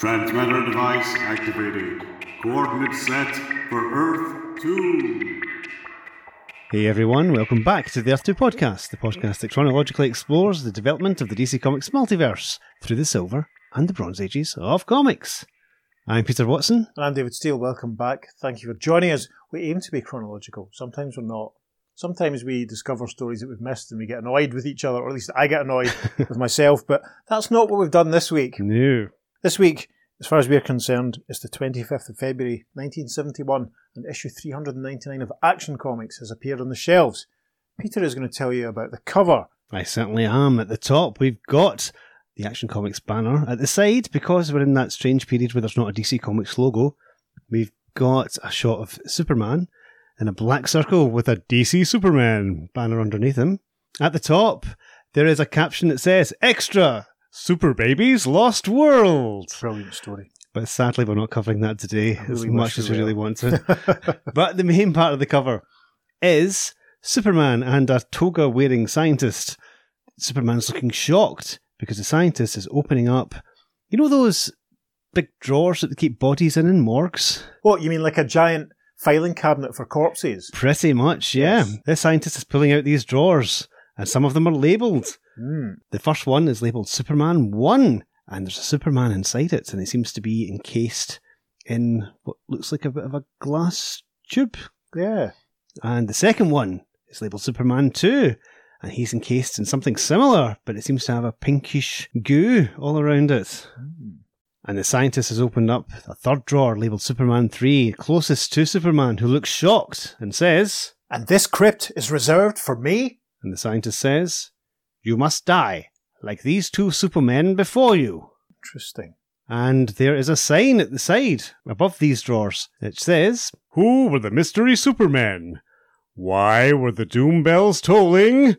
Transmitter device activated. Coordinates set for Earth 2. Hey everyone, welcome back to the Earth 2 podcast, the podcast that chronologically explores the development of the DC Comics multiverse through the Silver and the Bronze Ages of comics. I'm Peter Watson. And I'm David Steele. Welcome back. Thank you for joining us. We aim to be chronological. Sometimes we're not. Sometimes we discover stories that we've missed and we get annoyed with each other, or at least I get annoyed with myself, but that's not what we've done this week. No. This week, as far as we're concerned, it's the 25th of February 1971, and issue 399 of Action Comics has appeared on the shelves. Peter is going to tell you about the cover. I certainly am. At the top, we've got the Action Comics banner. At the side, because we're in that strange period where there's not a DC Comics logo, we've got a shot of Superman in a black circle with a DC Superman banner underneath him. At the top, there is a caption that says, Extra! Super Babies Lost World! Brilliant story. But sadly, we're not covering that today I as much as we we really were. want to. but the main part of the cover is Superman and a toga wearing scientist. Superman's looking shocked because the scientist is opening up, you know, those big drawers that they keep bodies in in morgues? What, you mean like a giant filing cabinet for corpses? Pretty much, yeah. Yes. This scientist is pulling out these drawers, and some of them are labelled. Hmm. The first one is labelled Superman 1, and there's a Superman inside it, and he seems to be encased in what looks like a bit of a glass tube. Yeah. And the second one is labelled Superman 2, and he's encased in something similar, but it seems to have a pinkish goo all around it. Hmm. And the scientist has opened up a third drawer labelled Superman 3, closest to Superman, who looks shocked and says, And this crypt is reserved for me? and the scientist says, You must die, like these two supermen before you. Interesting. And there is a sign at the side above these drawers. It says, Who were the mystery supermen? Why were the doom bells tolling?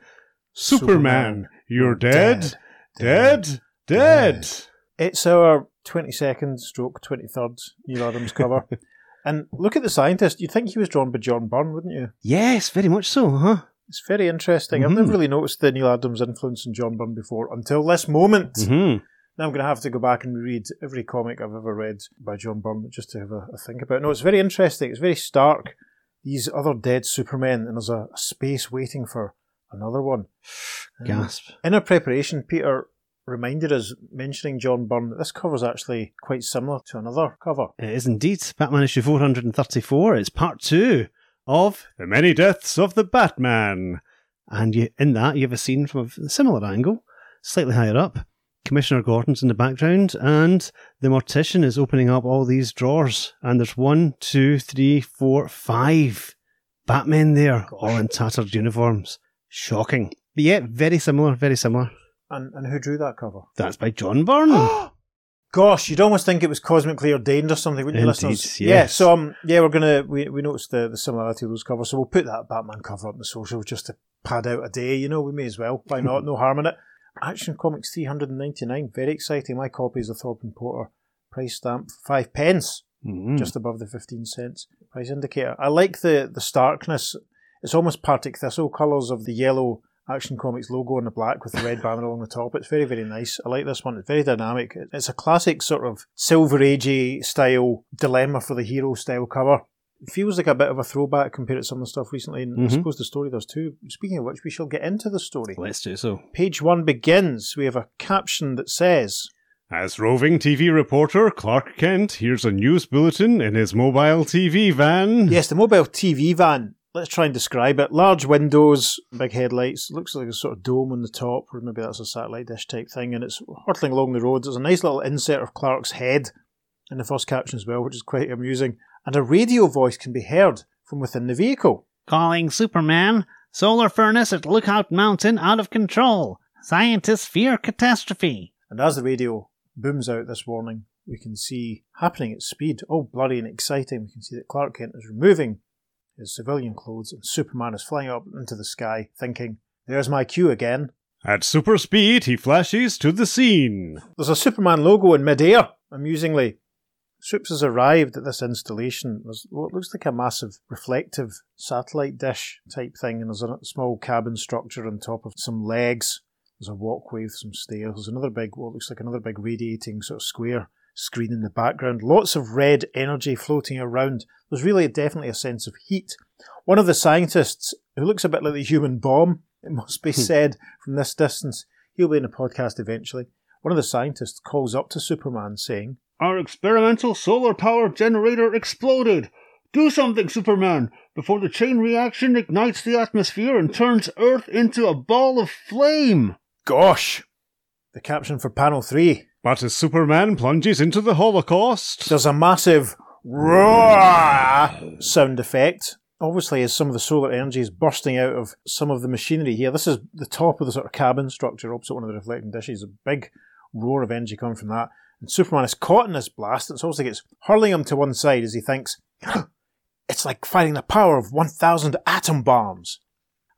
Superman, you're dead, dead, dead. It's our 22nd stroke 23rd Neal Adams cover. and look at the scientist. You'd think he was drawn by John Byrne, wouldn't you? Yes, very much so, huh? It's very interesting. I've Mhm. never really noticed the Neal Adams influence in John Byrne before until this moment. Mm-hmm. Now I'm going to have to go back and read every comic I've ever read by John Byrne just to have a, a think about it. No, it's very interesting. It's very stark. These other dead Supermen, and there's a, a space waiting for another one. Gasp. In our preparation, Peter reminded us, mentioning John Byrne, that this cover's actually quite similar to another cover. It is indeed Batman issue 434. It's part two of The Many Deaths of the Batman. And you, in that, you have a scene from a similar angle, slightly higher up. Commissioner Gordon's in the background, and the mortician is opening up all these drawers. And there's one, two, three, four, five Batmen there, oh all in tattered uniforms. Shocking. But yeah, very similar, very similar. And, and who drew that cover? That's by John Byrne. Gosh, you'd almost think it was cosmically ordained or something, wouldn't you, Indeed, listeners? yes. Yeah, so um, yeah, we're gonna we, we noticed the, the similarity of those covers, so we'll put that Batman cover up on the social just to pad out a day. You know, we may as well. Why not? No harm in it. Action Comics three hundred and ninety nine. Very exciting. My copy is a Thorpe and Porter price stamp, five pence, Mhm. just above the fifteen cents price indicator. I like the the starkness. It's almost Partick Thistle colours of the yellow Action Comics logo on the black with the red banner along the top. It's very, very nice. I like this one. It's very dynamic. It's a classic sort of Silver Agey style dilemma for the hero style cover. It feels like a bit of a throwback compared to some of the stuff recently, and I Mhm. suppose the story does too. Speaking of which, we shall get into the story. Let's do so. Page one begins. We have a caption that says, As roving TV reporter Clark Kent hears a news bulletin in his mobile TV van. Yes, the mobile TV van. Let's try and describe it. Large windows, big headlights. Looks like a sort of dome on the top, or maybe that's a satellite dish type thing. And it's hurtling along the road. There's a nice little insert of Clark's head in the first caption as well, which is quite amusing. And a radio voice can be heard from within the vehicle. Calling Superman. Solar furnace at Lookout Mountain out of control. Scientists fear catastrophe. And as the radio booms out this warning, we can see happening at speed, all bloody and exciting. We can see that Clark Kent is removing his civilian clothes and Superman is flying up into the sky, thinking, There's my cue again. At super speed, he flashes to the scene. There's a Superman logo in midair, amusingly. Supes has arrived at this installation. There's what looks like a massive reflective satellite dish type thing, and there's a small cabin structure on top of some legs. There's a walkway with some stairs. There's another big, what looks like another big radiating sort of square screen in the background. Lots of red energy floating around. There's really definitely a sense of heat. One of the scientists, who looks a bit like the human bomb, it must be hmm. said from this distance, he'll be in the podcast eventually. One of the scientists calls up to Superman saying, Our experimental solar power generator exploded. Do something, Superman, before the chain reaction ignites the atmosphere and turns Earth into a ball of flame. Gosh! The caption for panel 3. But as Superman plunges into the Holocaust, There's a massive roar sound effect. Obviously, as some of the solar energy is bursting out of some of the machinery here. This is the top of the sort of cabin structure opposite one of the reflecting dishes. A big roar of energy coming from that. And Superman is caught in this blast. It's almost like it's hurling him to one side as he thinks, it's like fighting the power of 1,000 atom bombs.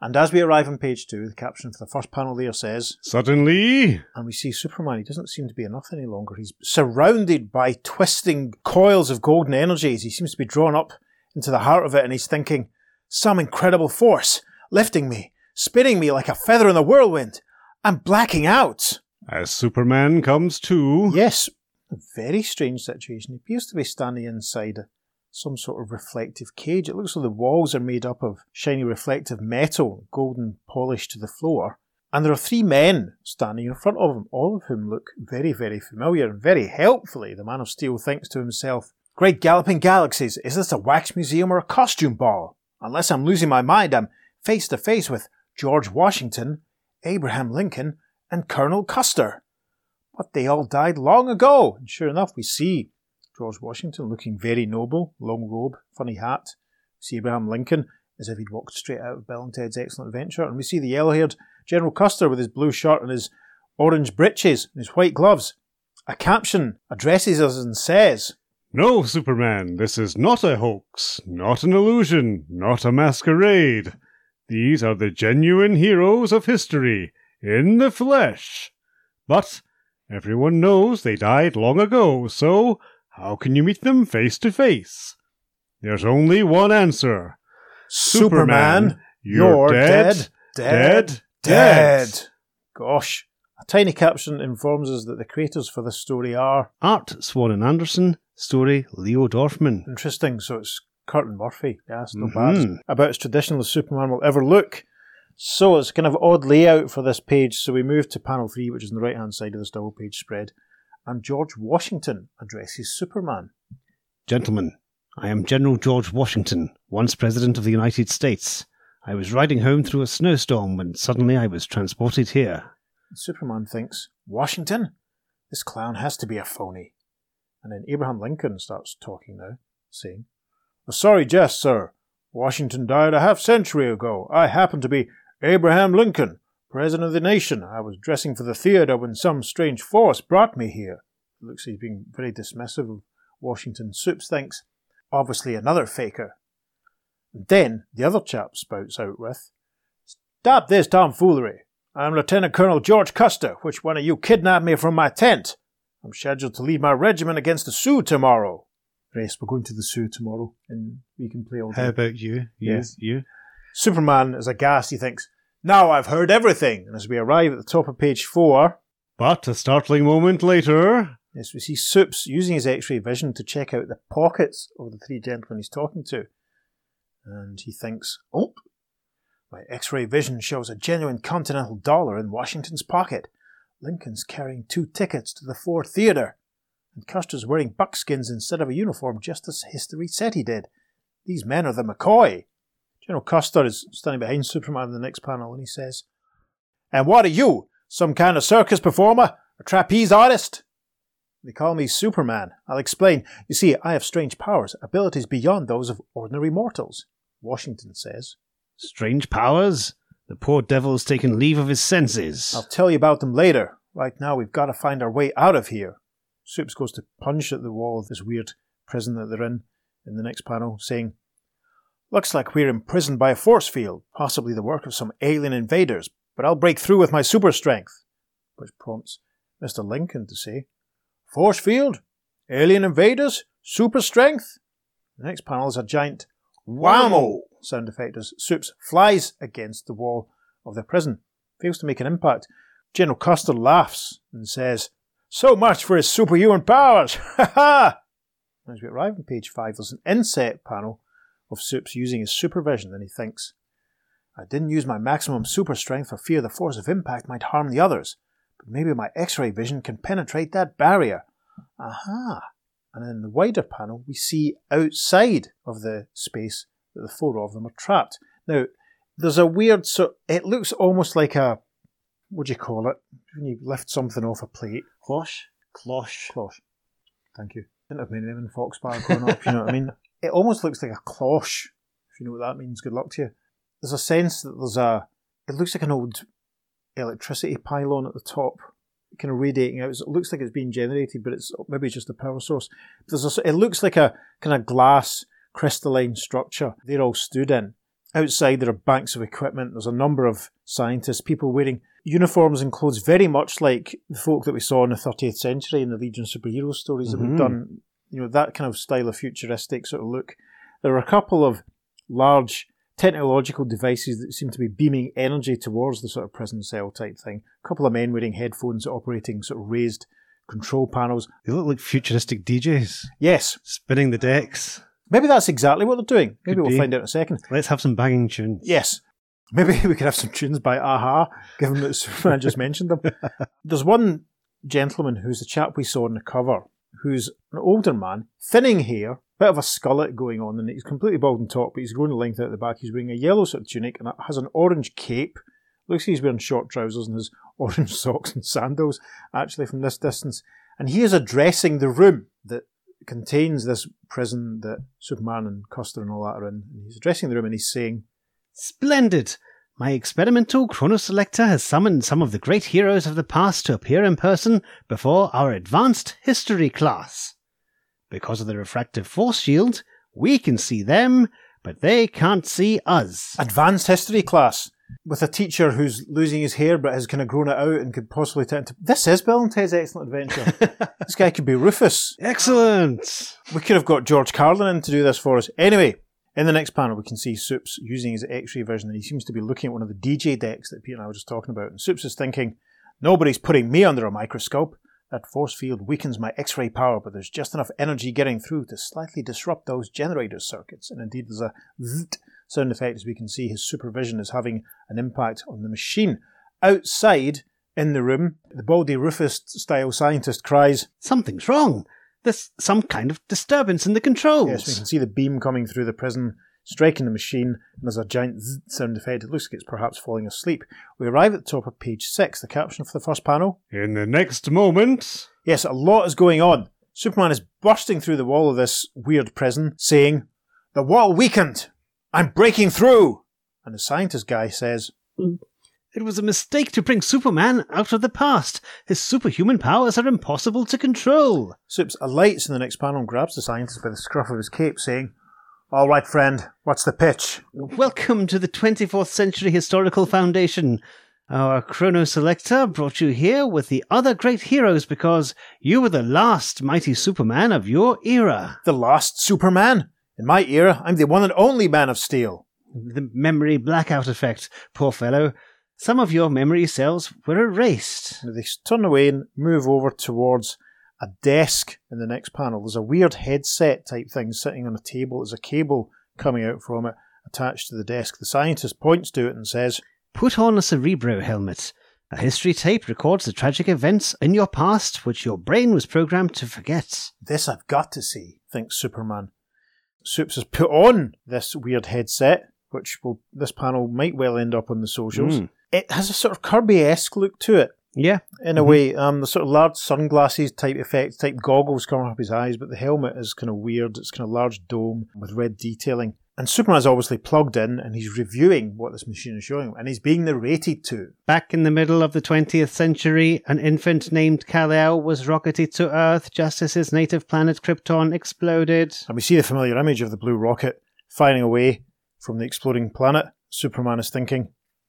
And as we arrive on page two, the caption for the first panel there says, suddenly, and we see Superman. He doesn't seem to be enough any longer. He's surrounded by twisting coils of golden energies. He seems to be drawn up into the heart of it, and he's thinking, some incredible force lifting me, spinning me like a feather in the whirlwind. I'm blacking out. as Superman comes to, Yes, a very strange situation. He appears to be standing inside some sort of reflective cage. It looks like the walls are made up of shiny reflective metal, golden polished to the floor. And there are three men standing in front of him, all of whom look very, very familiar and very helpfully. The Man of Steel thinks to himself, Great galloping galaxies, is this a wax museum or a costume ball? Unless I'm losing my mind, I'm face to face with George Washington, Abraham Lincoln, and Colonel Custer. But they all died long ago. And sure enough, we see George Washington looking very noble, long robe, funny hat. We see Abraham Lincoln as if he'd walked straight out of Bill and Ted's Excellent Adventure. And we see the yellow haired General Custer with his blue shirt and his orange breeches and his white gloves. A caption addresses us and says, No, Superman, this is not a hoax, not an illusion, not a masquerade. These are the genuine heroes of history, in the flesh. But everyone knows they died long ago, so how can you meet them face to face? There's only one answer. Superman, you're, dead, dead, dead, dead. dead. Gosh. A tiny caption informs us that the creators for this story are Art Swan and Anderson, story Leo Dorfman. interesting. So it's Curt and Murphy. Yeah, it's not Mhm. bad. About as traditional as Superman will ever look. So it's kind of odd layout for this page. So we move to panel three, which is on the right hand side of this double page spread. And George Washington addresses Superman. Gentlemen, I am General George Washington, once President of the United States. I was riding home through a snowstorm when suddenly I was transported here. Superman thinks, Washington? This clown has to be a phony. And then Abraham Lincoln starts talking now, saying, A sorry jest, sir. Washington died a half century ago. I happen to be Abraham Lincoln, President of the nation. I was dressing for the theatre when some strange force brought me here. It looks like he's being very dismissive of Washington. Soups thinks, obviously another faker. And then the other chap spouts out with, Stop this tomfoolery. I'm Lieutenant Colonel George Custer. Which one of you kidnapped me from my tent? I'm scheduled to lead my regiment against the Sioux tomorrow. Yes, we're going to the Sioux tomorrow, and we can play all day. How about you? You? Yes. You? Superman is aghast. He thinks, now I've heard everything. And as we arrive at the top of page four, But a startling moment later. yes, we see Soups using his x-ray vision to check out the pockets of the three gentlemen he's talking to. And he thinks, oh, my x-ray vision shows a genuine continental dollar in Washington's pocket. Lincoln's carrying two tickets to the Ford Theatre. And Custer's wearing buckskins instead of a uniform, just as history said he did. These men are the McCoy. General Custer is standing behind Superman in the next panel, and he says, And what are you? Some kind of circus performer? A trapeze artist? They call me Superman. I'll explain. You see, I have strange powers, abilities beyond those of ordinary mortals. Washington says. Strange powers? The poor devil's taken leave of his senses. I'll tell you about them later. Right now, we've got to find our way out of here. Soups goes to punch at the wall of this weird prison that they're in in the next panel, saying, Looks like we're imprisoned by a force field, possibly the work of some alien invaders, but I'll break through with my super strength. Which prompts Mr. Lincoln to say, Force field? Alien invaders? Super strength? The next panel is a giant whammo sound effect as Soups flies against the wall of the prison. Fails to make an impact. General Custer laughs and says, So much for his superhuman powers! Ha ha! As we arrive on page 5, there's an inset panel of Soups using his supervision, and he thinks, I didn't use my maximum super strength for fear the force of impact might harm the others, but maybe my X ray vision can penetrate that barrier. Aha! And in the wider panel, we see outside of the space that the four of them are trapped. Now, there's a weird so it looks almost like a what do you call it when you lift something off a plate? Cloche? Cloche. Cloche. Thank you. Didn't have many of them in Foxbar growing up. You know what I mean? It almost looks like a cloche. If you know what that means, good luck to you. There's a sense that there's a. It looks like an old electricity pylon at the top, kind of radiating out. It looks like it's being generated, but it's maybe just a power source. There's a, it looks like a kind of glass crystalline structure they're all stood in. Outside there are banks of equipment. There's a number of scientists, people wearing uniforms and clothes very much like the folk that we saw in the 30th century in the Legion superhero stories that Mhm. we've done. You know, that kind of style of futuristic sort of look. There are a couple of large technological devices that seem to be beaming energy towards the sort of prison cell type thing. A couple of men wearing headphones operating sort of raised control panels. They look like futuristic DJs Yes, spinning the decks. maybe that's exactly what they're doing. Maybe Could we'll be. find out in a second. Let's have some banging tunes. Yes. Maybe we could have some tunes by Aha, given that Superman just mentioned them. There's one gentleman who's the chap we saw on the cover, who's an older man, thinning hair, bit of a skullet going on, and he's completely bald on top, but he's growing the length out the back. He's wearing a yellow sort of tunic and has an orange cape. Looks like he's wearing short trousers and his orange socks and sandals, actually, from this distance. And he is addressing the room that contains this prison that Superman and Custer and all that are in. And he's addressing the room and he's saying, Splendid! My experimental chronoselector has summoned some of the great heroes of the past to appear in person before our advanced history class. Because of the refractive force shield, we can see them, but they can't see us. advanced history class with a teacher who's losing his hair but has kind of grown it out and could possibly turn into. This is Bill and Ted's Excellent Adventure. this guy could be Rufus. Excellent! We could have got George Carlin in to do this for us. Anyway, in the next panel, we can see Soups using his X ray vision and he seems to be looking at one of the DJ decks that Peter and I were just talking about. And Soups is thinking, nobody's putting me under a microscope. That force field weakens my X ray power, but there's just enough energy getting through to slightly disrupt those generator circuits. And indeed, there's a zzzt sound effect as we can see his supervision is having an impact on the machine. Outside in the room, the baldy Rufus style scientist cries, Something's wrong. There's some kind of disturbance in the controls. Yes, we can see the beam coming through the prison, striking the machine, and there's a giant zzz sound effect. It looks like it's perhaps falling asleep. We arrive at the top of page six, the caption for the first panel. In the next moment, Yes, a lot is going on. Superman is bursting through the wall of this weird prison, saying, The wall weakened! I'm breaking through! And the scientist guy says, mm. It was a mistake to bring Superman out of the past. His superhuman powers are impossible to control. Soups alights in the next panel and grabs the scientist by the scruff of his cape, saying, All right, friend, what's the pitch? Welcome to the 24th Century Historical Foundation. Our Chrono Selector brought you here with the other great heroes because you were the last mighty Superman of your era. The last Superman? In my era, I'm the one and only Man of Steel. The memory blackout effect, poor fellow. Some of your memory cells were erased. Now they turn away and move over towards a desk in the next panel. There's a weird headset type thing sitting on a table. There's a cable coming out from it attached to the desk. The scientist points to it and says, Put on a Cerebro helmet. A history tape records the tragic events in your past which your brain was programmed to forget. This I've got to see, thinks Superman. Soups has put on this weird headset, which will this panel might well end up on the socials. Mm. It has a sort of Kirby esque look to it. Yeah, in a Mhm. way. Um, the sort of large sunglasses type effect, type goggles coming up his eyes, but the helmet is kind of weird. It's kind of large dome with red detailing. And Superman's obviously plugged in and he's reviewing what this machine is showing him, and he's being narrated to. Back in the middle of the 20th century, an infant named Kal-El was rocketed to Earth just as his native planet Krypton exploded. And we see the familiar image of the blue rocket firing away from the exploding planet. Superman is thinking,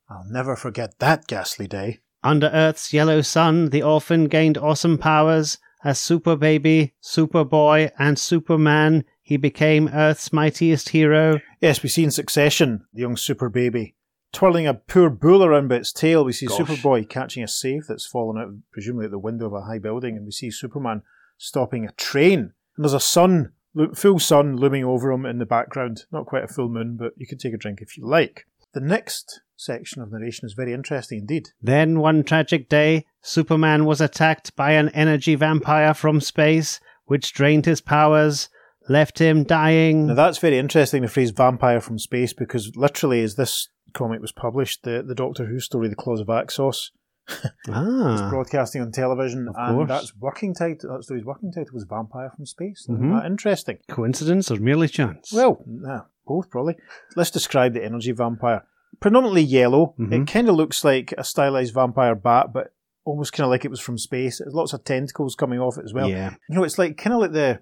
I'll never forget that ghastly day. Under Earth's yellow sun, the orphan gained awesome powers. As Super Baby, Superboy, and Superman, he became Earth's mightiest hero. Yes, we see in succession the young super baby twirling a poor bull around by its tail. We see Gosh. Superboy catching a safe that's fallen out, presumably at the window of a high building, and we see Superman stopping a train. And there's a sun, full sun looming over him in the background. Not quite a full moon, but you can take a drink if you like. The next section of narration is very interesting indeed. Then one tragic day, Superman was attacked by an energy vampire from space, which drained his powers, left him dying. Now that's very interesting, the phrase vampire from space, because literally as this comic was published, the, the Doctor Who story, The Claws of Axos, was ah, broadcasting on television, Of and course. that's working title. That story's working title was Vampire from Space. Isn't Mhm. that interesting? coincidence or merely chance? Well, nah, both probably. Let's describe the energy vampire. Predominantly yellow. It Mhm. kind of looks like a stylized vampire bat, but almost kind of like it was from space. There's lots of tentacles coming off it as well. yeah. You know, it's like kind of like the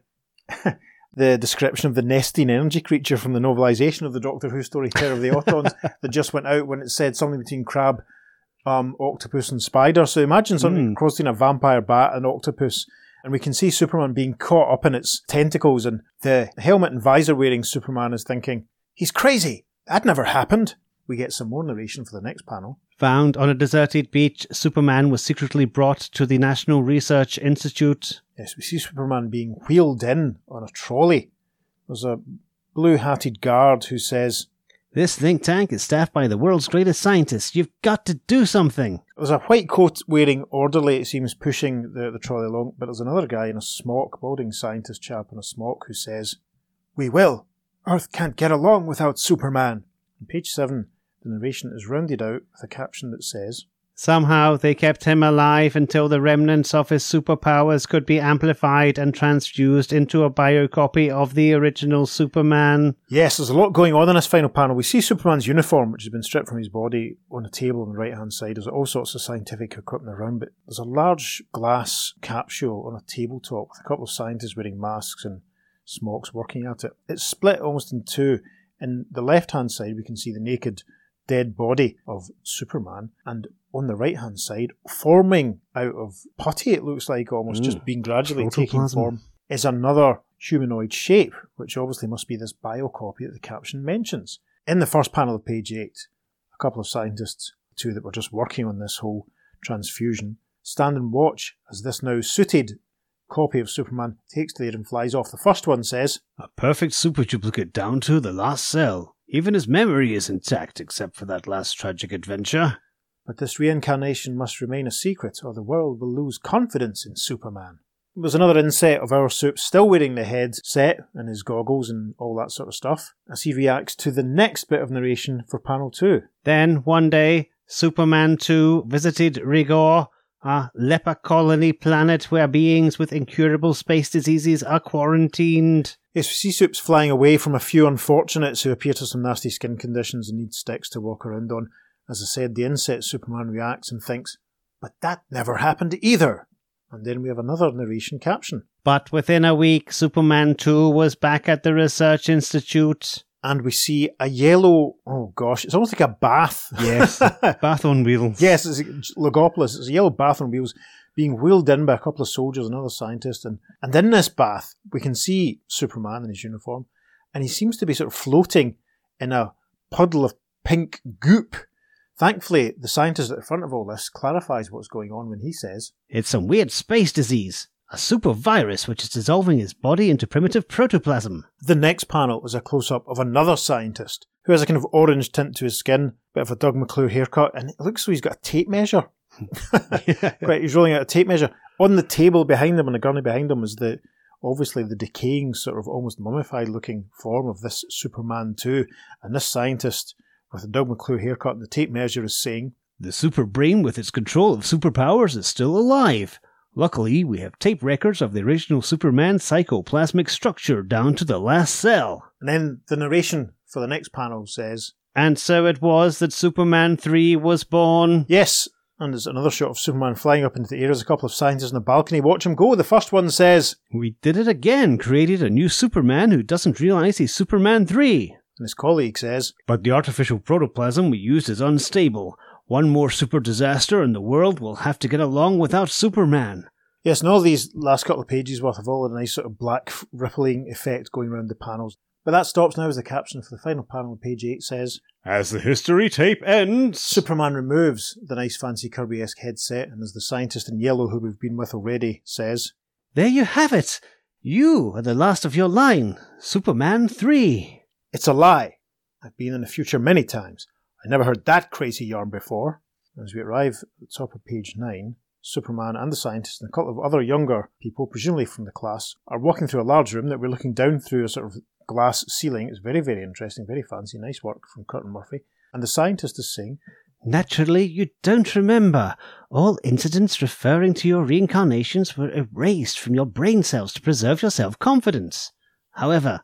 the description of the nesting energy creature from the novelization of the Doctor Who story Terror of the Autons that just went out when it said something between crab, um, octopus, and spider. So imagine something Mm. crossing a vampire bat and octopus. And we can see Superman being caught up in its tentacles, and the helmet and visor wearing Superman is thinking, He's crazy! That never happened! We get some more narration for the next panel. Found on a deserted beach, Superman was secretly brought to the National Research Institute. Yes, we see Superman being wheeled in on a trolley. There's a blue hatted guard who says, This think tank is staffed by the world's greatest scientists. You've got to do something. There's a white coat wearing orderly, it seems, pushing the, the trolley along, but there's another guy in a smock, balding scientist chap in a smock, who says, We will. Earth can't get along without Superman. On page 7, the narration is rounded out with a caption that says, Somehow they kept him alive until the remnants of his superpowers could be amplified and transfused into a biocopy of the original Superman. Yes, there's a lot going on in this final panel. We see Superman's uniform, which has been stripped from his body, on a table on the right hand side. There's all sorts of scientific equipment around, but there's a large glass capsule on a tabletop with a couple of scientists wearing masks and smocks working at it. It's split almost in two. In the left hand side, we can see the naked, dead body of Superman, and on the right hand side, forming out of putty, it looks like almost Mm. just being gradually taking form is another humanoid shape, which obviously must be this biocopy that the caption mentions. In the first panel of page 8, a couple of scientists, two that were just working on this whole transfusion, stand and watch as this now suited copy of Superman takes to the air and flies off. The first one says, A perfect super duplicate down to the last cell. Even his memory is intact except for that last tragic adventure. But this reincarnation must remain a secret, or the world will lose confidence in Superman. was another inset of our soup still wearing the head set and his goggles and all that sort of stuff as he reacts to the next bit of narration for panel 2. Then, one day, Superman 2 visited Rigor, a leper colony planet where beings with incurable space diseases are quarantined. Yes, we see Soups flying away from a few unfortunates who appear to have some nasty skin conditions and need sticks to walk around on. As I said, the inset Superman reacts and thinks, but that never happened either. And then we have another narration caption. But within a week, Superman 2 was back at the Research Institute. And we see a yellow, oh gosh, it's almost like a bath. Yes. Bath on wheels. Yes, it's Logopolis. It's a yellow bath on wheels being wheeled in by a couple of soldiers and other scientists. And, and in this bath, we can see Superman in his uniform, and he seems to be sort of floating in a puddle of pink goop. Thankfully, the scientist at the front of all this clarifies what's going on when he says, It's some weird space disease. A super virus which is dissolving his body into primitive protoplasm. The next panel is a close up of another scientist who has a kind of orange tint to his skin, bit of a Doug McClure haircut, and it looks like he's got a tape measure. Right, he's rolling out a tape measure. On the table behind him, on the gurney behind him, is the obviously the decaying, sort of almost mummified looking form of this Superman 2. And this scientist with the Doug McClure haircut and the tape measure is saying, The super brain with its control of superpowers is still alive. Luckily, we have tape records of the original Superman psychoplasmic structure down to the last cell. and then the narration for the next panel says, And so it was that Superman 3 was born. Yes, and there's another shot of Superman flying up into the air. There's a couple of scientists on the balcony. Watch him go. The first one says, We did it again, created a new Superman who doesn't realize he's Superman 3. and his colleague says, But the artificial protoplasm we used is unstable. One more super disaster and the world will have to get along without Superman. Yes, and all these last couple of pages worth of all the nice sort of black rippling effect going around the panels. But that stops now as the caption for the final panel of page 8 says As the history tape ends. Superman removes the nice fancy Kirby esque headset, and as the scientist in yellow who we've been with already says, There you have it. You are the last of your line, Superman 3. It's a lie. I've been in the future many times. I never heard that crazy yarn before. As we arrive at the top of page 9, Superman and the scientist and a couple of other younger people, presumably from the class, are walking through a large room that we're looking down through a sort of glass ceiling. It's very, very interesting, very fancy, nice work from Curt and Murphy. And the scientist is saying, Naturally, you don't remember. All incidents referring to your reincarnations were erased from your brain cells to preserve your self confidence. However,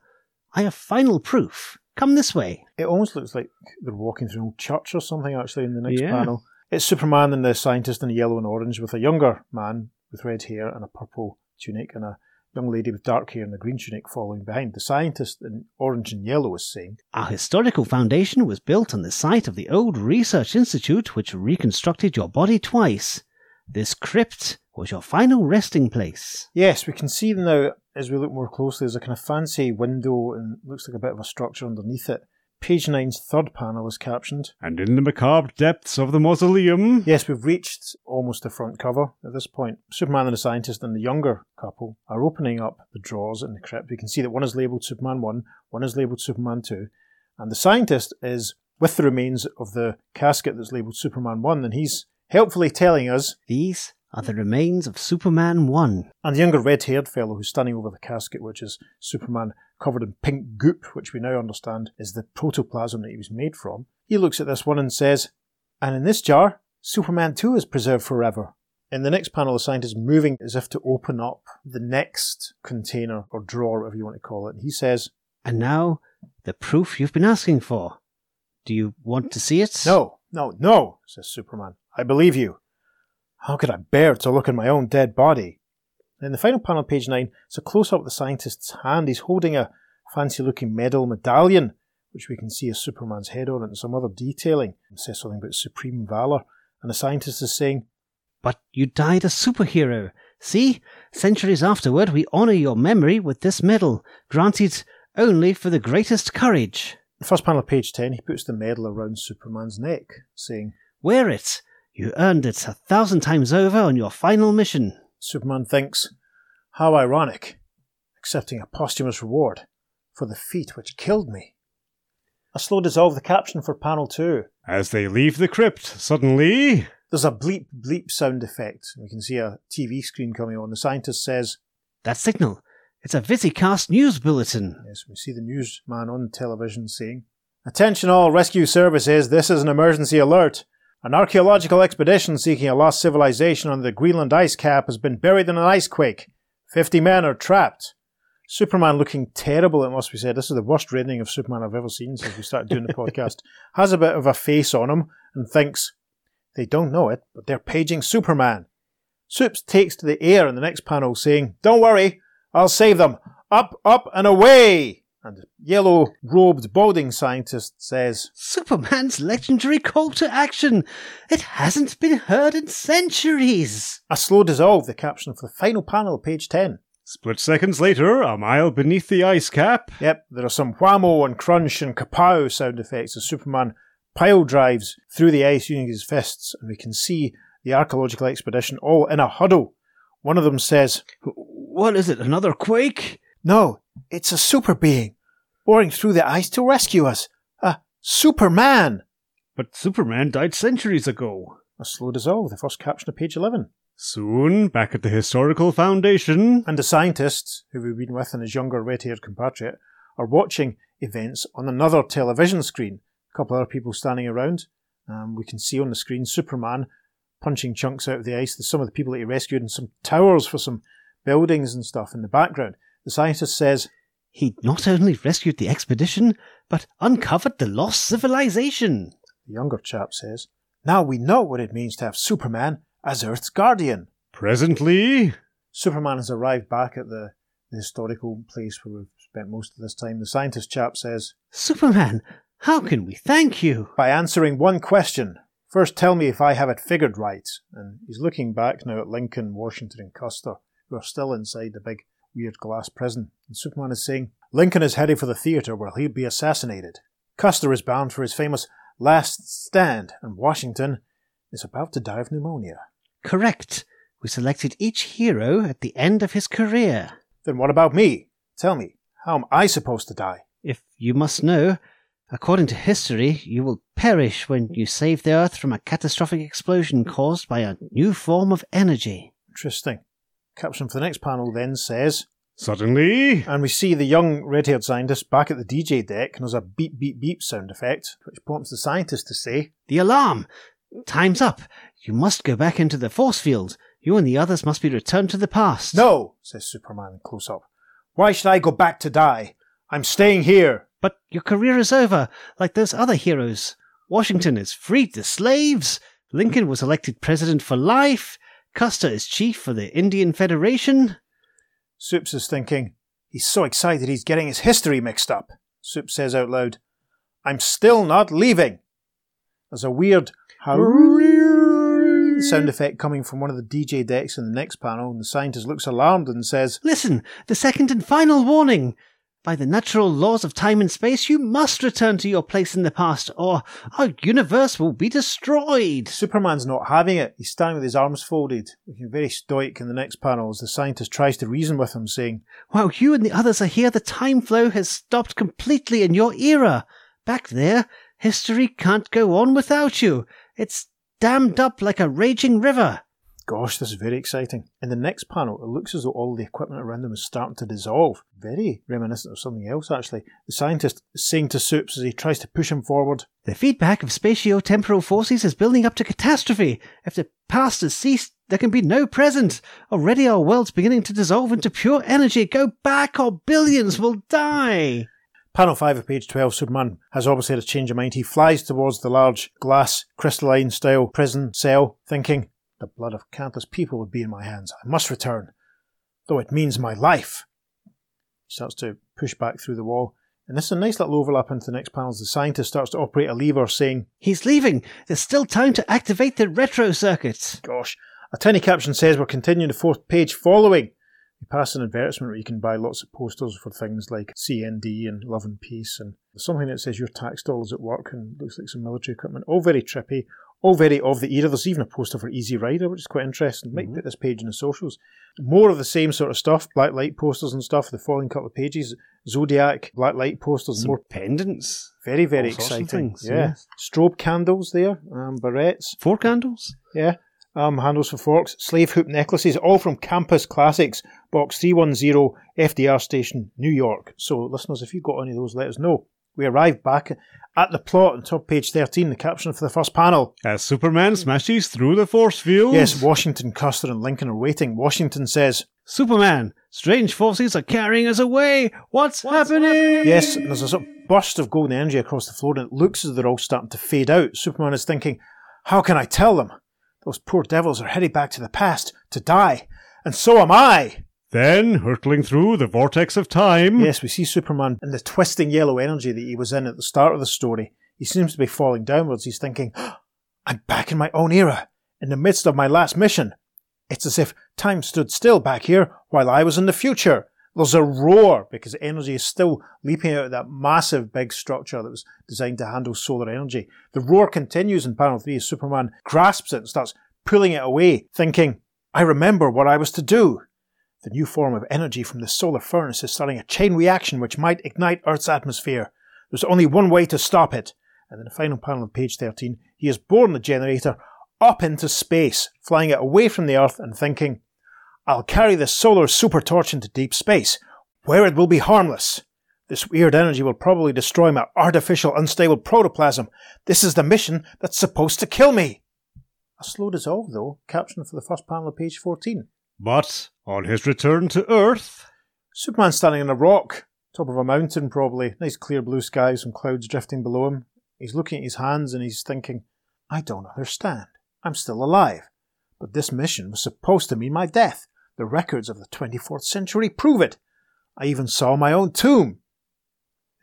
I have final proof. Come this way. It almost looks like they're walking through an old church or something, actually, in the next Yeah. panel. It's Superman and the scientist in yellow and orange with a younger man with red hair and a purple tunic and a young lady with dark hair and a green tunic following behind. The scientist in orange and yellow is saying, Our historical foundation was built on the site of the old research institute which reconstructed your body twice. This crypt was your final resting place. Yes, we can see them now as we look more closely, there's a kind of fancy window and looks like a bit of a structure underneath it. Page 9's third panel is captioned. And in the macabre depths of the mausoleum. Yes, we've reached almost the front cover at this point. Superman and the scientist and the younger couple are opening up the drawers in the crypt. We can see that one is labelled Superman 1, one is labelled Superman 2, and the scientist is with the remains of the casket that's labelled Superman 1, and he's helpfully telling us, These are the remains of Superman 1. and the younger red haired fellow who's standing over the casket, which is Superman covered in pink goop, which we now understand is the protoplasm that he was made from, he looks at this one and says, And in this jar, Superman 2 is preserved forever. In the next panel, the scientist is moving as if to open up the next container or drawer, whatever you want to call it. And he says, And now, the proof you've been asking for. Do you want to see it? No, no, no, says Superman. I believe you. How could I bear to look at my own dead body? In the final panel, page 9, it's a close up of the scientist's hand. He's holding a fancy looking medal medallion, which we can see a Superman's head on it and some other detailing. It says something about supreme valor. And the scientist is saying, But you died a superhero. See? Centuries afterward, we honour your memory with this medal, granted only for the greatest courage. the first panel, page 10, he puts the medal around Superman's neck, saying, Wear it. You earned it a thousand times over on your final mission. Superman thinks, How ironic, accepting a posthumous reward for the feat which killed me. A slow dissolve the caption for panel 2. As they leave the crypt, suddenly. There's a bleep bleep sound effect. We can see a TV screen coming on. The scientist says, That signal. It's a Visicast news bulletin. Yes, we see the newsman on television saying, Attention all rescue services, this is an emergency alert. An archaeological expedition seeking a lost civilization on the Greenland ice cap has been buried in an ice quake. Fifty men are trapped. Superman looking terrible, it must be said. This is the worst rendering of Superman I've ever seen since we started doing the podcast. Has a bit of a face on him and thinks, they don't know it, but they're paging Superman. Supes takes to the air in the next panel saying, Don't worry, I'll save them. Up, up, and away! And the yellow robed balding scientist says, Superman's legendary call to action. It hasn't been heard in centuries. A slow dissolve, the caption for the final panel, page 10. Split seconds later, a mile beneath the ice cap. Yep, there are some whammo and crunch and kapow sound effects as Superman pile drives through the ice using his fists, and we can see the archaeological expedition all in a huddle. One of them says, What is it, another quake? No, it's a super being, boring through the ice to rescue us. A Superman! But Superman died centuries ago. A slow dissolve, the first caption of page 11. Soon, back at the Historical Foundation. And the scientists, who we've been with and his younger red haired compatriot, are watching events on another television screen. A couple other people standing around. Um, we can see on the screen Superman punching chunks out of the ice. There's some of the people that he rescued and some towers for some buildings and stuff in the background. The scientist says, He not only rescued the expedition, but uncovered the lost civilization. the younger chap says, Now we know what it means to have Superman as Earth's guardian. Presently, Superman has arrived back at the, the historical place where we've spent most of this time. The scientist chap says, Superman, how can we thank you? by answering one question. First, tell me if I have it figured right. And he's looking back now at Lincoln, Washington, and Custer, who are still inside the big weird glass prison. And Superman is saying, Lincoln is heading for the theatre where he'll be assassinated. Custer is bound for his famous last stand, and Washington is about to die of pneumonia. Correct. We selected each hero at the end of his career. Then what about me? Tell me, how am I supposed to die? If you must know, according to history, you will perish when you save the Earth from a catastrophic explosion caused by a new form of energy. Interesting. Caption for the next panel then says, Suddenly, and we see the young red haired scientist back at the DJ deck, and there's a beep beep beep sound effect, which prompts the scientist to say, The alarm! Time's up. You must go back into the force field. You and the others must be returned to the past. No, says Superman close up. Why should I go back to die? I'm staying here. But your career is over, like those other heroes. Washington has freed the slaves. Lincoln was elected president for life. Custer is chief for the Indian Federation. Soups is thinking, he's so excited he's getting his history mixed up. Soup says out loud, I'm still not leaving. There's a weird sound effect coming from one of the DJ decks in the next panel, and the scientist looks alarmed and says, Listen, the second and final warning. By the natural laws of time and space, you must return to your place in the past, or our universe will be destroyed. Superman's not having it. He's standing with his arms folded, looking very stoic in the next panel as the scientist tries to reason with him, saying, While you and the others are here, the time flow has stopped completely in your era. Back there, history can't go on without you. It's dammed up like a raging river. Gosh, this is very exciting. In the next panel, it looks as though all the equipment around them is starting to dissolve. Very reminiscent of something else, actually. The scientist is saying to Soups as he tries to push him forward, The feedback of spatio-temporal forces is building up to catastrophe. If the past has ceased, there can be no present. Already our world's beginning to dissolve into pure energy. Go back or billions will die. Panel 5 of page 12, Superman has obviously had a change of mind. He flies towards the large glass crystalline style prison cell, thinking, The blood of countless people would be in my hands. I must return, though it means my life. He starts to push back through the wall. And this is a nice little overlap into the next panel as the scientist starts to operate a lever, saying, He's leaving. There's still time to activate the retro circuit. Gosh. A tiny caption says we're continuing the fourth page following. We pass an advertisement where you can buy lots of posters for things like CND and Love and Peace, and something that says your tax dollars at work and looks like some military equipment. All very trippy, all very of the era. There's even a poster for Easy Rider, which is quite interesting. Might put this page in the socials. More of the same sort of stuff, black light posters and stuff. The following couple of pages, Zodiac, black light posters, some more pendants. very very all exciting. things, yeah. yeah. strobe candles there, um, barrettes. Four candles? Yeah. Um, handles for forks, slave hoop necklaces, all from Campus Classics, box 310, FDR Station, New York. So, listeners, if you've got any of those, let us know. We arrive back at the plot on top page 13, the caption for the first panel. As Superman smashes through the force field. Yes, Washington, Custer, and Lincoln are waiting. Washington says, Superman, strange forces are carrying us away. What's, happening? Yes, and there's a sort of burst of golden energy across the floor, and it looks as though they're all starting to fade out. Superman is thinking, How can I tell them? Those poor devils are heading back to the past to die, and so am I. Then, hurtling through the vortex of time. Yes, we see Superman in the twisting yellow energy that he was in at the start of the story. He seems to be falling downwards. He's thinking, ah, I'm back in my own era, in the midst of my last mission. It's as if time stood still back here while I was in the future. There's a roar because energy is still leaping out of that massive big structure that was designed to handle solar energy. The roar continues in panel 3 as Superman grasps it and starts pulling it away, thinking, I remember what I was to do. The new form of energy from the solar furnace is starting a chain reaction which might ignite Earth's atmosphere. There's only one way to stop it. And in the final panel of page 13, he has borne the generator up into space, flying it away from the Earth and thinking, I'll carry this solar super torch into deep space, where it will be harmless. This weird energy will probably destroy my artificial unstable protoplasm. This is the mission that's supposed to kill me. A slow dissolve, though, caption for the first panel of page 14. But, on his return to Earth, Superman standing on a rock, top of a mountain probably, nice clear blue sky, some clouds drifting below him. He's looking at his hands and he's thinking, I don't understand. I'm still alive. But this mission was supposed to mean my death. The records of the 24th century prove it. I even saw my own tomb.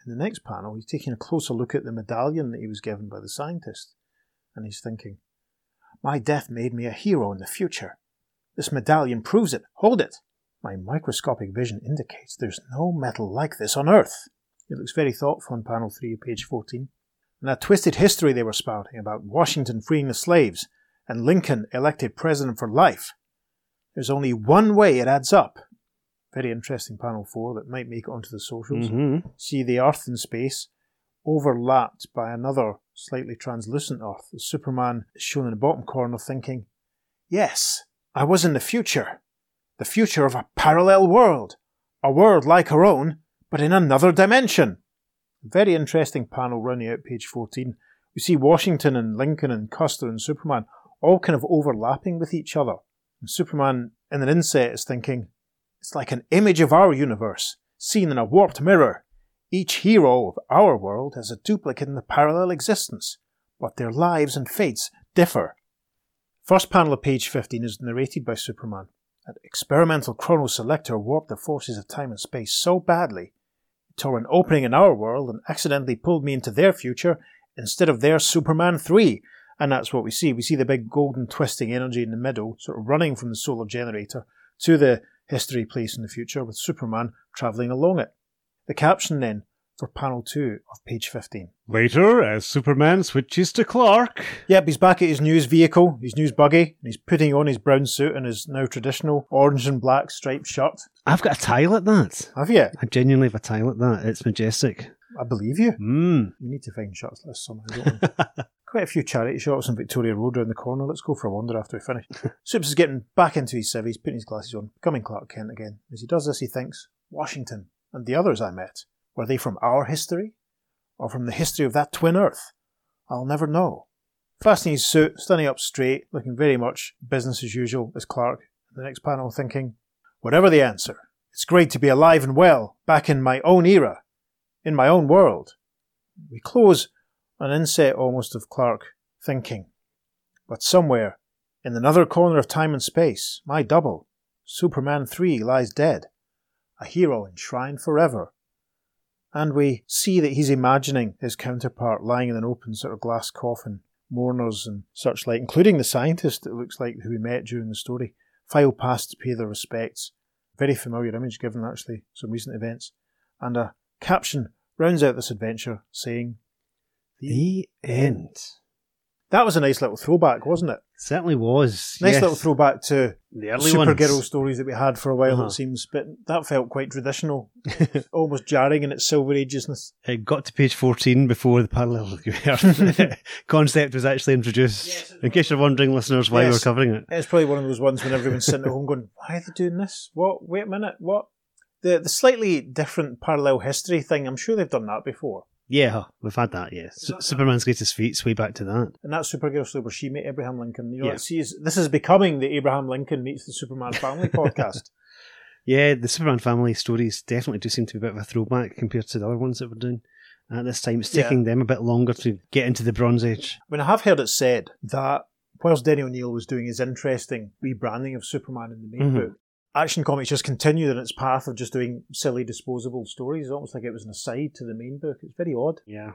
In the next panel, he's taking a closer look at the medallion that he was given by the scientist. And he's thinking, My death made me a hero in the future. This medallion proves it. Hold it. My microscopic vision indicates there's no metal like this on Earth. It looks very thoughtful on panel 3 page 14. And that twisted history they were spouting about Washington freeing the slaves and Lincoln elected president for life. There's only one way it adds up. Very interesting panel 4 that might make it onto the socials. Mm-hmm. See the Earth in space overlapped by another slightly translucent Earth. Superman is shown in the bottom corner thinking, Yes, I was in the future. The future of a parallel world. A world like our own, but in another dimension. Very interesting panel running out page 14. We see Washington and Lincoln and Custer and Superman all kind of overlapping with each other. And Superman, in an inset, is thinking, It's like an image of our universe, seen in a warped mirror. Each hero of our world has a duplicate in the parallel existence, but their lives and fates differ. First panel of page 15 is narrated by Superman. An experimental chrono selector warped the forces of time and space so badly, it tore an opening in our world and accidentally pulled me into their future instead of their Superman 3. And that's what we see. We see the big golden twisting energy in the middle, sort of running from the solar generator to the history place in the future, with Superman travelling along it. The caption then for panel 2 of page 15. Later, as Superman switches to Clark. Yep, he's back at his news vehicle, his news buggy, and he's putting on his brown suit and his now traditional orange and black striped shirt. I've got a tie like that. Have you? I genuinely have a tie like that. It's majestic. I believe you. Mm. We need to find shirts like this somehow, don't we? Quite a few charity shops on Victoria Road around the corner. Let's go for a wander after we finish. Supes is getting back into his civvies, putting his glasses on, becoming Clark Kent again. As he does this, he thinks, Washington and the others I met, were they from our history? Or from the history of that twin Earth? I'll never know. Fastening his suit, standing up straight, looking very much business as usual, as Clark, in the next panel thinking, Whatever the answer, it's great to be alive and well, back in my own era, in my own world. We close an inset almost of Clark thinking. But somewhere, in another corner of time and space, my double, Superman 3, lies dead, a hero enshrined forever. And we see that he's imagining his counterpart lying in an open sort of glass coffin, mourners and such like, including the scientist, it looks like, who we met during the story, file past to pay their respects. Very familiar image given actually some recent events. And a caption rounds out this adventure saying, The end. That was a nice little throwback, wasn't it? Certainly was. Nice yes. little throwback to The early Supergirl ones. stories that we had for a while, Uh-huh. it seems, but that felt quite traditional, almost jarring in its silver agesness. It got to page 14 before the parallel concept was actually introduced. In case you're wondering, listeners, why Yes. we're covering it. It's probably one of those ones when everyone's sitting at home going, "Why are they doing this? What? Wait a minute, what?" The the slightly different parallel history thing. I'm sure they've done that before. Yeah, we've had that, yeah. Su- Superman's greatest feats way back to that. And that Supergirl story where she met Abraham Lincoln. You know, Yeah. sees, this is becoming the Abraham Lincoln meets the Superman family podcast. Yeah, the Superman family stories definitely do seem to be a bit of a throwback compared to the other ones that we're doing. At this time, it's Yeah. taking them a bit longer to get into the Bronze Age. I mean, I have heard it said that whilst Denny O'Neil was doing his interesting rebranding of Superman in the main Mhm. book, Action Comics just continued in its path of just doing silly, disposable stories, almost like it was an aside to the main book. It's very odd. Yeah.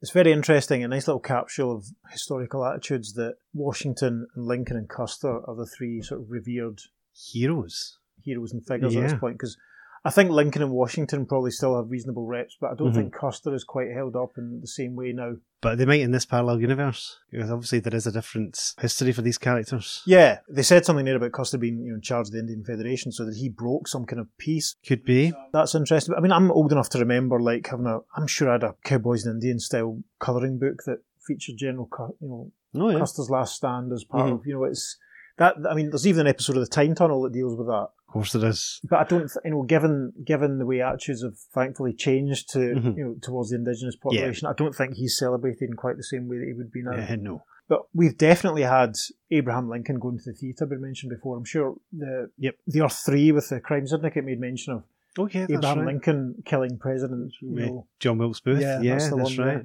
It's very interesting, a nice little capsule of historical attitudes that Washington and Lincoln and Custer are the three sort of revered Heroes. heroes and figures at this point. Because I think Lincoln and Washington probably still have reasonable reps, but I don't Mhm. think Custer is quite held up in the same way now. But they might in this parallel universe, because obviously there is a different history for these characters. Yeah, they said something there about Custer being you know, in charge of the Indian Federation, so that he broke some kind of peace. Could be. That's interesting. I mean, I'm old enough to remember like having a. I'm sure I had a Cowboys and Indians style colouring book that featured General, you know, Oh, yeah. Custer's last stand as part Mhm. of. You know, it's that. I mean, there's even an episode of the Time Tunnel that deals with that. Of course there is. But I don't, you know, given given the way attitudes have thankfully changed to Mhm. you know towards the indigenous population, I don't think he's celebrated in quite the same way that he would be now. No. But we've definitely had Abraham Lincoln going to the theatre, been mentioned before. I'm sure the Yep. the Earth Three with the Crime Syndicate made mention of Oh, yeah, Abraham right. Lincoln killing president You know. John Wilkes Booth. Yeah, Yeah, that's that's, right. yeah.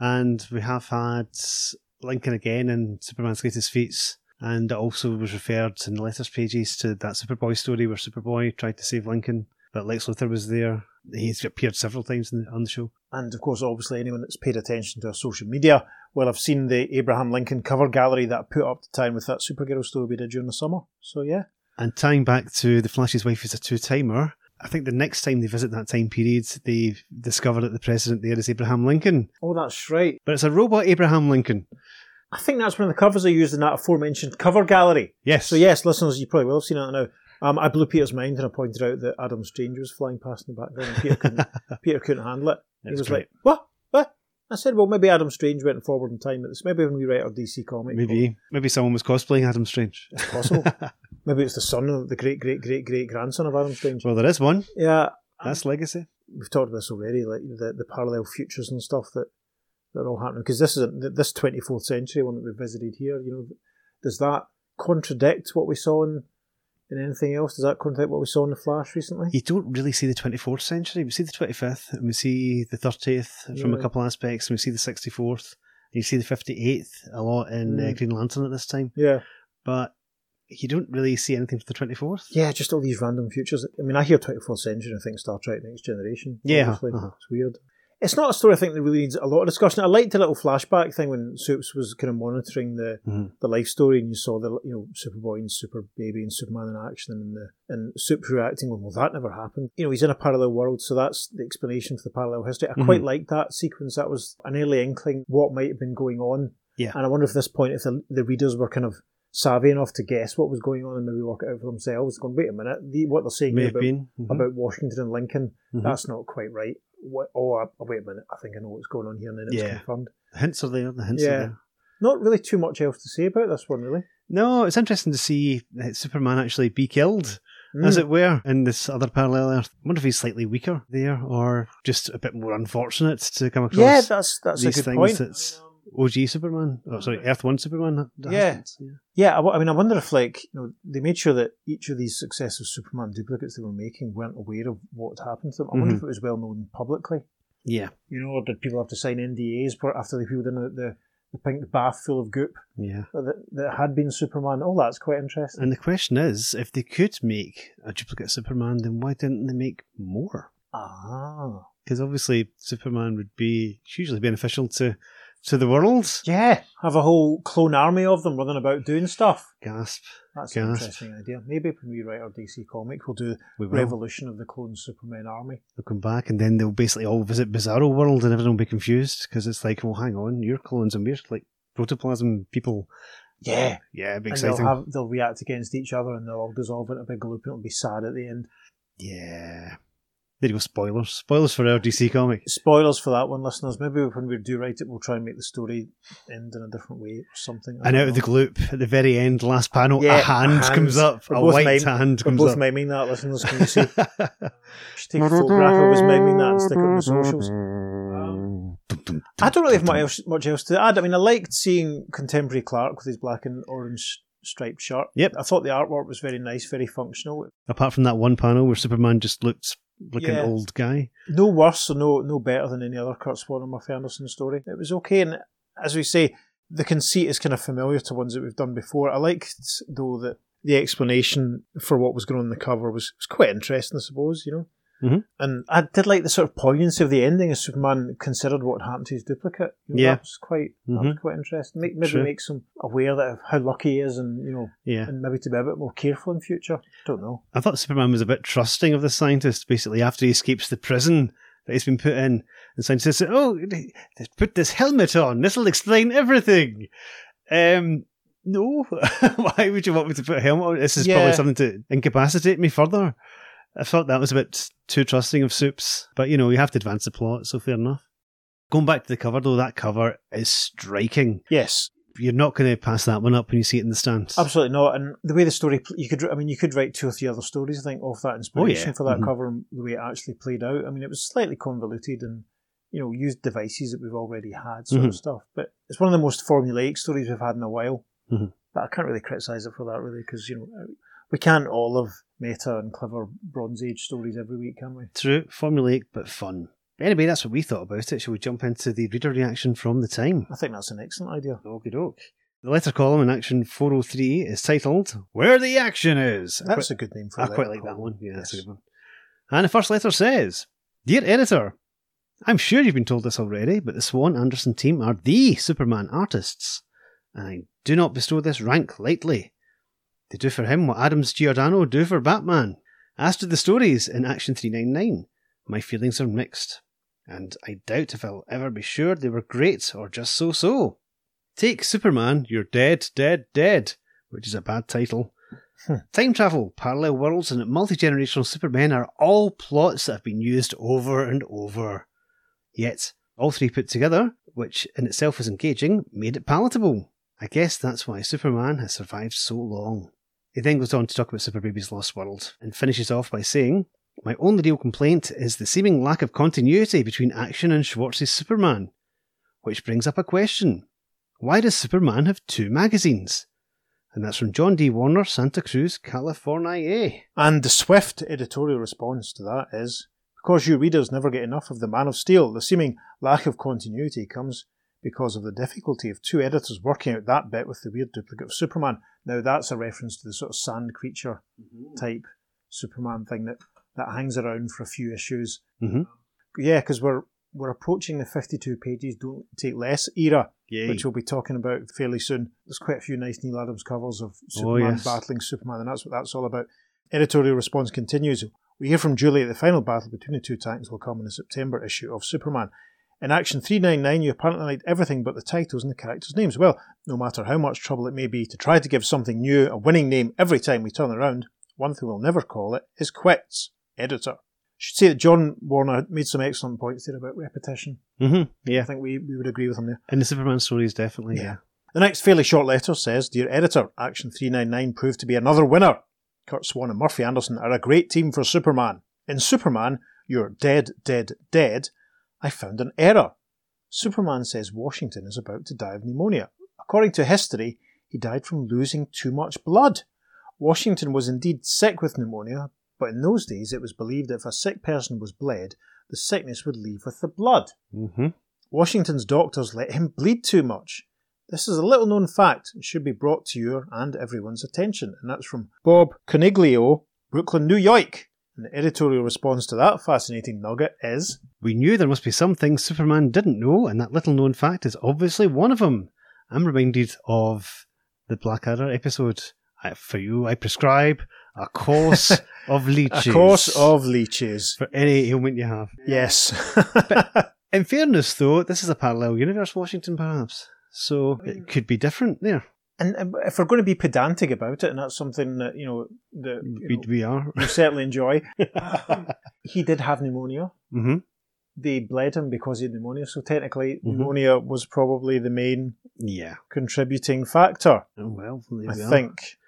And we have had Lincoln again in Superman's Greatest Feats, and it also was referred in the letters pages to that Superboy story where Superboy tried to save Lincoln, but Lex Luthor was there. He's appeared several times in the, on the show. And of course, obviously, anyone that's paid attention to our social media will have seen the Abraham Lincoln cover gallery that I put up to time with that Supergirl story we did during the summer. So yeah, And tying back to the Flash's wife is a two timer. I think the next time they visit that time period, they discover that the president there is Abraham Lincoln. Oh, that's right. But it's a robot Abraham Lincoln. I think that's one of the covers I used in that aforementioned cover gallery. Yes. So yes, listeners, you probably will have seen it now. Um, I blew Peter's mind and I pointed out that Adam Strange was flying past in the background and Peter couldn't, Peter couldn't handle it. he was great. like, what? What? I said, well, maybe Adam Strange went forward in time. It's maybe when we write our DC comic. Maybe maybe someone was cosplaying Adam Strange. It's possible. maybe it's the son of the great, great, great, great grandson of Adam Strange. Well, there is one. yeah, That's legacy. we've talked about this already, like the, the parallel futures and stuff that, that are all happening. Because this is a, this 24th century one that we visited here, you know, does that contradict what we saw in, in anything else? Does that contradict what we saw in The Flash recently? You don't really see the 24th century. We see the 25th, and we see the 30th from a couple aspects, and we see the 64th. And you see the 58th a lot in uh, Mm. Green Lantern at this time. Yeah. But you don't really see anything for the 24th. Yeah, just all these random futures. I mean, I hear 24th century and I think Star Trek Next Generation. Yeah, uh-huh. It's weird. It's not a story I think that really needs a lot of discussion. I liked the little flashback thing when Supes was kind of monitoring the, Mhm. the life story and you saw the you know Superboy and Super Baby and Superman in action and the and Supes reacting going, well that never happened. You know, he's in a parallel world, so that's the explanation for the parallel history. I Mhm. quite liked that sequence. That was an early inkling what might have been going on. Yeah. And I wonder if at this point if the, the readers were kind of savvy enough to guess what was going on and maybe work it out for themselves. Going, wait a minute, the, what they're saying May here have about. Mhm. about Washington and Lincoln, Mhm. that's not quite right. What, oh, oh, wait a minute, I think I know what's going on here, and then it's Yeah. confirmed. The hints are there. The hints Yeah. are there. Not really too much else to say about this one, really. No, it's interesting to see Superman actually be killed, as Mm. it were, in this other parallel Earth. I wonder if he's slightly weaker there, or just a bit more unfortunate to come across. yeah, that's that's a good things point. that's OG Superman. Oh, sorry, Earth One Superman. Yeah. yeah. Yeah, I, I mean, I wonder if like you know they made sure that each of these successive Superman duplicates they were making weren't aware of what had happened to them. I wonder Mhm. if it was well known publicly. Yeah, You know, or did people have to sign NDAs for- after they peeled in the, the, the pink bath full of goop yeah. that, that had been Superman? Oh, that's quite interesting. And the question is, if they could make a duplicate Superman, then why didn't they make more? ah, Because obviously, Superman would be hugely beneficial to to the world. yeah, have a whole clone army of them running about doing stuff. Gasp. That's an interesting idea. Maybe when we write our DC comic, we'll do We. Revolution of the Clone Superman Army. They'll come back and then they'll basically all visit Bizarro World and everyone will be confused because it's like, well, hang on, you're clones and we're like protoplasm people. Yeah. Yeah, it'd And they'll, have, they'll react against each other and they'll all dissolve into a big loop and it'll be sad at the end. Yeah. There you go, spoilers. Spoilers for our DC comic. Spoilers for that one, listeners. Maybe when we do write it, we'll try and make the story end in a different way or something. I And out of the know. gloop, at the very end, last panel, Yeah, a hand hands. comes up, We're a white mime- hand comes both up. miming that, listeners. Can you see? Just take a photograph of us miming that and stick it on the socials. I don't really have much else, much else to add. I mean, I liked seeing contemporary Clark with his black and orange striped shirt. Yep. I thought the artwork was very nice, very functional. Apart from that one panel where Superman just looked like Yeah. an old guy. No worse or no no better than any other Curt Swan or Murphy Anderson story. It was okay, and as we say, the conceit is kind of familiar to ones that we've done before. I liked though that the explanation for what was going on in the cover was, was quite interesting. I suppose you know. Mhm. And I did like the sort of poignancy of the ending as Superman considered what happened to his duplicate. You know, Yeah. that was quite that was Mhm. quite interesting. Make, maybe True. makes him aware that of how lucky he is, and you know, Yeah. and maybe to be a bit more careful in future. Don't know. I thought Superman was a bit trusting of the scientist, basically, after he escapes the prison that he's been put in. The scientist says, Oh, put this helmet on. This will explain everything. Um, no. Why would you want me to put a helmet on? This is Yeah. probably something to incapacitate me further. I thought that was a bit too trusting of Supes. But, you know, you have to advance the plot, so fair enough. Going back to the cover, though, that cover is striking. Yes, You're not going to pass that one up when you see it in the stands. Absolutely not. And the way the story, you could, I mean, you could write two or three other stories, I think, off that inspiration yeah. for that Mhm. cover and the way it actually played out. I mean, it was slightly convoluted and, you know, used devices that we've already had, sort Mhm. of stuff. But it's one of the most formulaic stories we've had in a while. Mhm. But I can't really criticise it for that, really, because, you know, we can't all have meta and clever Bronze Age stories every week, can we? True, formulaic but fun. Anyway, that's what we thought about it. Shall we jump into the reader reaction from the time? I think that's an excellent idea. Okie doke. The letter column in Action 403 is titled Where the Action Is. I That's quite, a good name for I a quite like that one. Yeah, that's a good one. And the first letter says Dear Editor, I'm sure you've been told this already, but the Swan Anderson team are the Superman artists, and I do not bestow this rank lightly. They do for him what Adams Giordano do for Batman. As to the stories in Action 399, my feelings are mixed, and I doubt if I'll ever be sure they were great or just so so. Take Superman, You're Dead, Dead, Dead, which is a bad title. Hmm. Time travel, parallel worlds, and multi generational Supermen are all plots that have been used over and over. Yet, all three put together, which in itself was engaging, made it palatable. I guess that's why Superman has survived so long. He then goes on to talk about Super Baby's Lost World and finishes off by saying, My only real complaint is the seeming lack of continuity between Action and Schwartz's Superman. Which brings up a question Why does Superman have two magazines? And that's from John D. Warner, Santa Cruz, California. And the swift editorial response to that is because you readers never get enough of the Man of Steel, the seeming lack of continuity comes because of the difficulty of two editors working out that bit with the weird duplicate of Superman. Now, that's a reference to the sort of sand creature type Superman thing that, that hangs around for a few issues. Mm-hmm. Yeah, because we're we're approaching the 52 pages don't take less era, Yay. which we'll be talking about fairly soon. There's quite a few nice Neal Adams covers of Superman Oh, yes. battling Superman, and that's what that's all about. Editorial response continues. We hear from Julie that the final battle between the two titans will come in the September issue of Superman. In Action 399, you apparently liked everything but the titles and the characters' names. Well, no matter how much trouble it may be to try to give something new a winning name every time we turn around, one thing we'll never call it is quits. Editor. I Should say that John Warner made some excellent points there about repetition. Mm-hmm. I think we, we would agree with him there. In the Superman stories, definitely. Yeah. The next fairly short letter says, Dear editor, Action 399 proved to be another winner. Curt Swan and Murphy Anderson are a great team for Superman. In Superman, you're dead, dead, dead. I found an error. Superman says Washington is about to die of pneumonia. According to history, he died from losing too much blood. Washington was indeed sick with pneumonia, but in those days it was believed that if a sick person was bled, the sickness would leave with the blood. Mm-hmm. Washington's doctors let him bleed too much. This is a little known fact and should be brought to your and everyone's attention, and that's from Bob Coniglio, Brooklyn, New York. And the editorial response to that fascinating nugget is We knew there must be some things Superman didn't know, and that little known fact is obviously one of them. I'm reminded of the Blackadder episode. I, for you, I prescribe a course of leeches. a course of leeches. For any ailment you have. Yes. In fairness, though, this is a parallel universe, Washington, perhaps. So it mm. could be different there. And if we're going to be pedantic about it, and that's something that, you know, that you, We, know, we are. you certainly enjoy, he did have pneumonia. hmm They bled him because he had pneumonia, so technically Mhm. pneumonia was probably the main Yeah. contributing factor, Oh, well, I we think.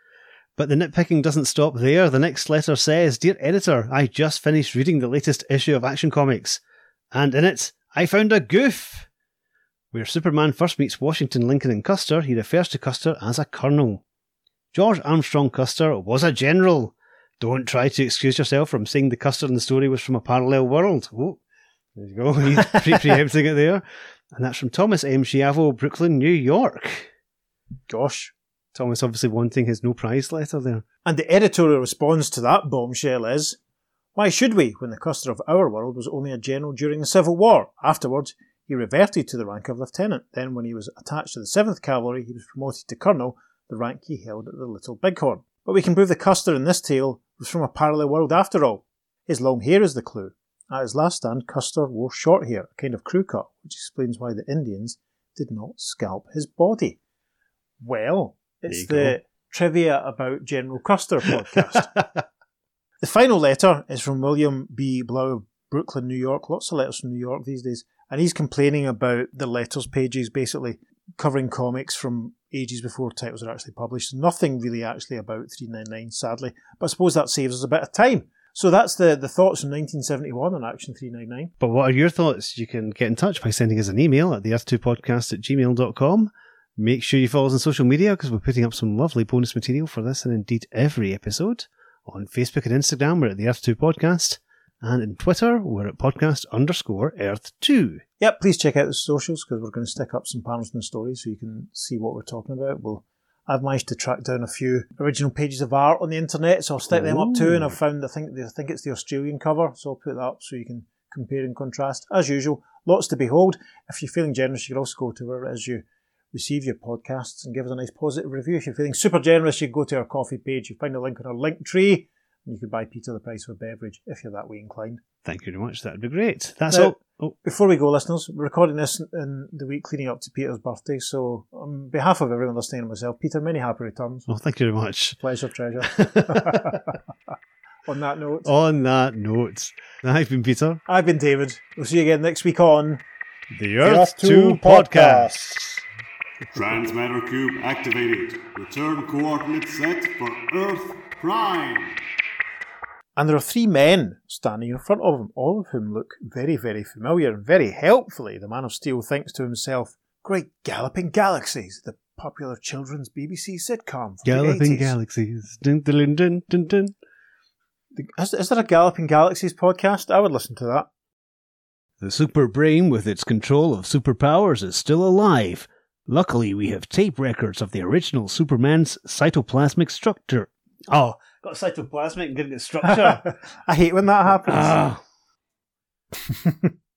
But the nitpicking doesn't stop there. The next letter says Dear editor, I just finished reading the latest issue of Action Comics, and in it, I found a goof. Where Superman first meets Washington, Lincoln, and Custer, he refers to Custer as a colonel. George Armstrong Custer was a general. Don't try to excuse yourself from saying the Custer in the story was from a parallel world. Oh, there you go. He's pre- preempting it there. And that's from Thomas M. Schiavo, Brooklyn, New York. Gosh. Thomas obviously wanting his no prize letter there. And the editorial response to that bombshell is Why should we, when the Custer of our world was only a general during the Civil War? Afterwards, he reverted to the rank of lieutenant. Then, when he was attached to the 7th Cavalry, he was promoted to colonel, the rank he held at the Little Bighorn. But we can prove the Custer in this tale was from a parallel world after all. His long hair is the clue. At his last stand, Custer wore short hair, a kind of crew cut, which explains why the Indians did not scalp his body. Well, it's the trivia about General Custer podcast. the final letter is from William B. Blau of Brooklyn, New York. Lots of letters from New York these days. And he's complaining about the letters pages, basically covering comics from ages before titles are actually published. Nothing really actually about 399, sadly. But I suppose that saves us a bit of time. So that's the, the thoughts from 1971 on Action 399. But what are your thoughts? You can get in touch by sending us an email at the earth2podcast at gmail.com. Make sure you follow us on social media because we're putting up some lovely bonus material for this and indeed every episode. On Facebook and Instagram, we're at the Earth2 Podcast. And in Twitter, we're at podcast underscore Earth2. Yep, please check out the socials because we're going to stick up some panels and stories so you can see what we're talking about. We'll, I've managed to track down a few original pages of art on the internet, so I'll stick them up too. And I've found I think I think it's the Australian cover, so I'll put that up so you can compare and contrast. As usual, lots to behold. If you're feeling generous, you can also go to where it is you receive your podcasts and give us a nice positive review. If you're feeling super generous, you go to our Ko-fi page, you find a link on our link tree, and you could buy Peter the price of a beverage if you're that way inclined. Thank you very much. That'd be great. That's Now- all. Oh, Before we go, listeners, we're recording this in the week leading up to Peter's birthday, so on behalf of everyone listening and myself, Peter, many happy returns. well, thank you very much. Pleasure, treasure. on that note, On that note, I've been Peter. I've been David. We'll see you again next week on The Earth 2 podcast. Transmatter cube activated. Return coordinates set for Earth Prime. And there are three men standing in front of him, all of whom look very, very familiar and very helpfully. The Man of Steel thinks to himself, Great Galloping Galaxies, the popular children's BBC sitcom. From Galloping the 80s. Galaxies. Dun, dun, dun, dun, dun. Is, is there a Galloping Galaxies podcast? I would listen to that. The super brain with its control of superpowers is still alive. Luckily, we have tape records of the original Superman's cytoplasmic structure. Oh, got cytoplasmic and didn't get structure. I hate when that happens. ah.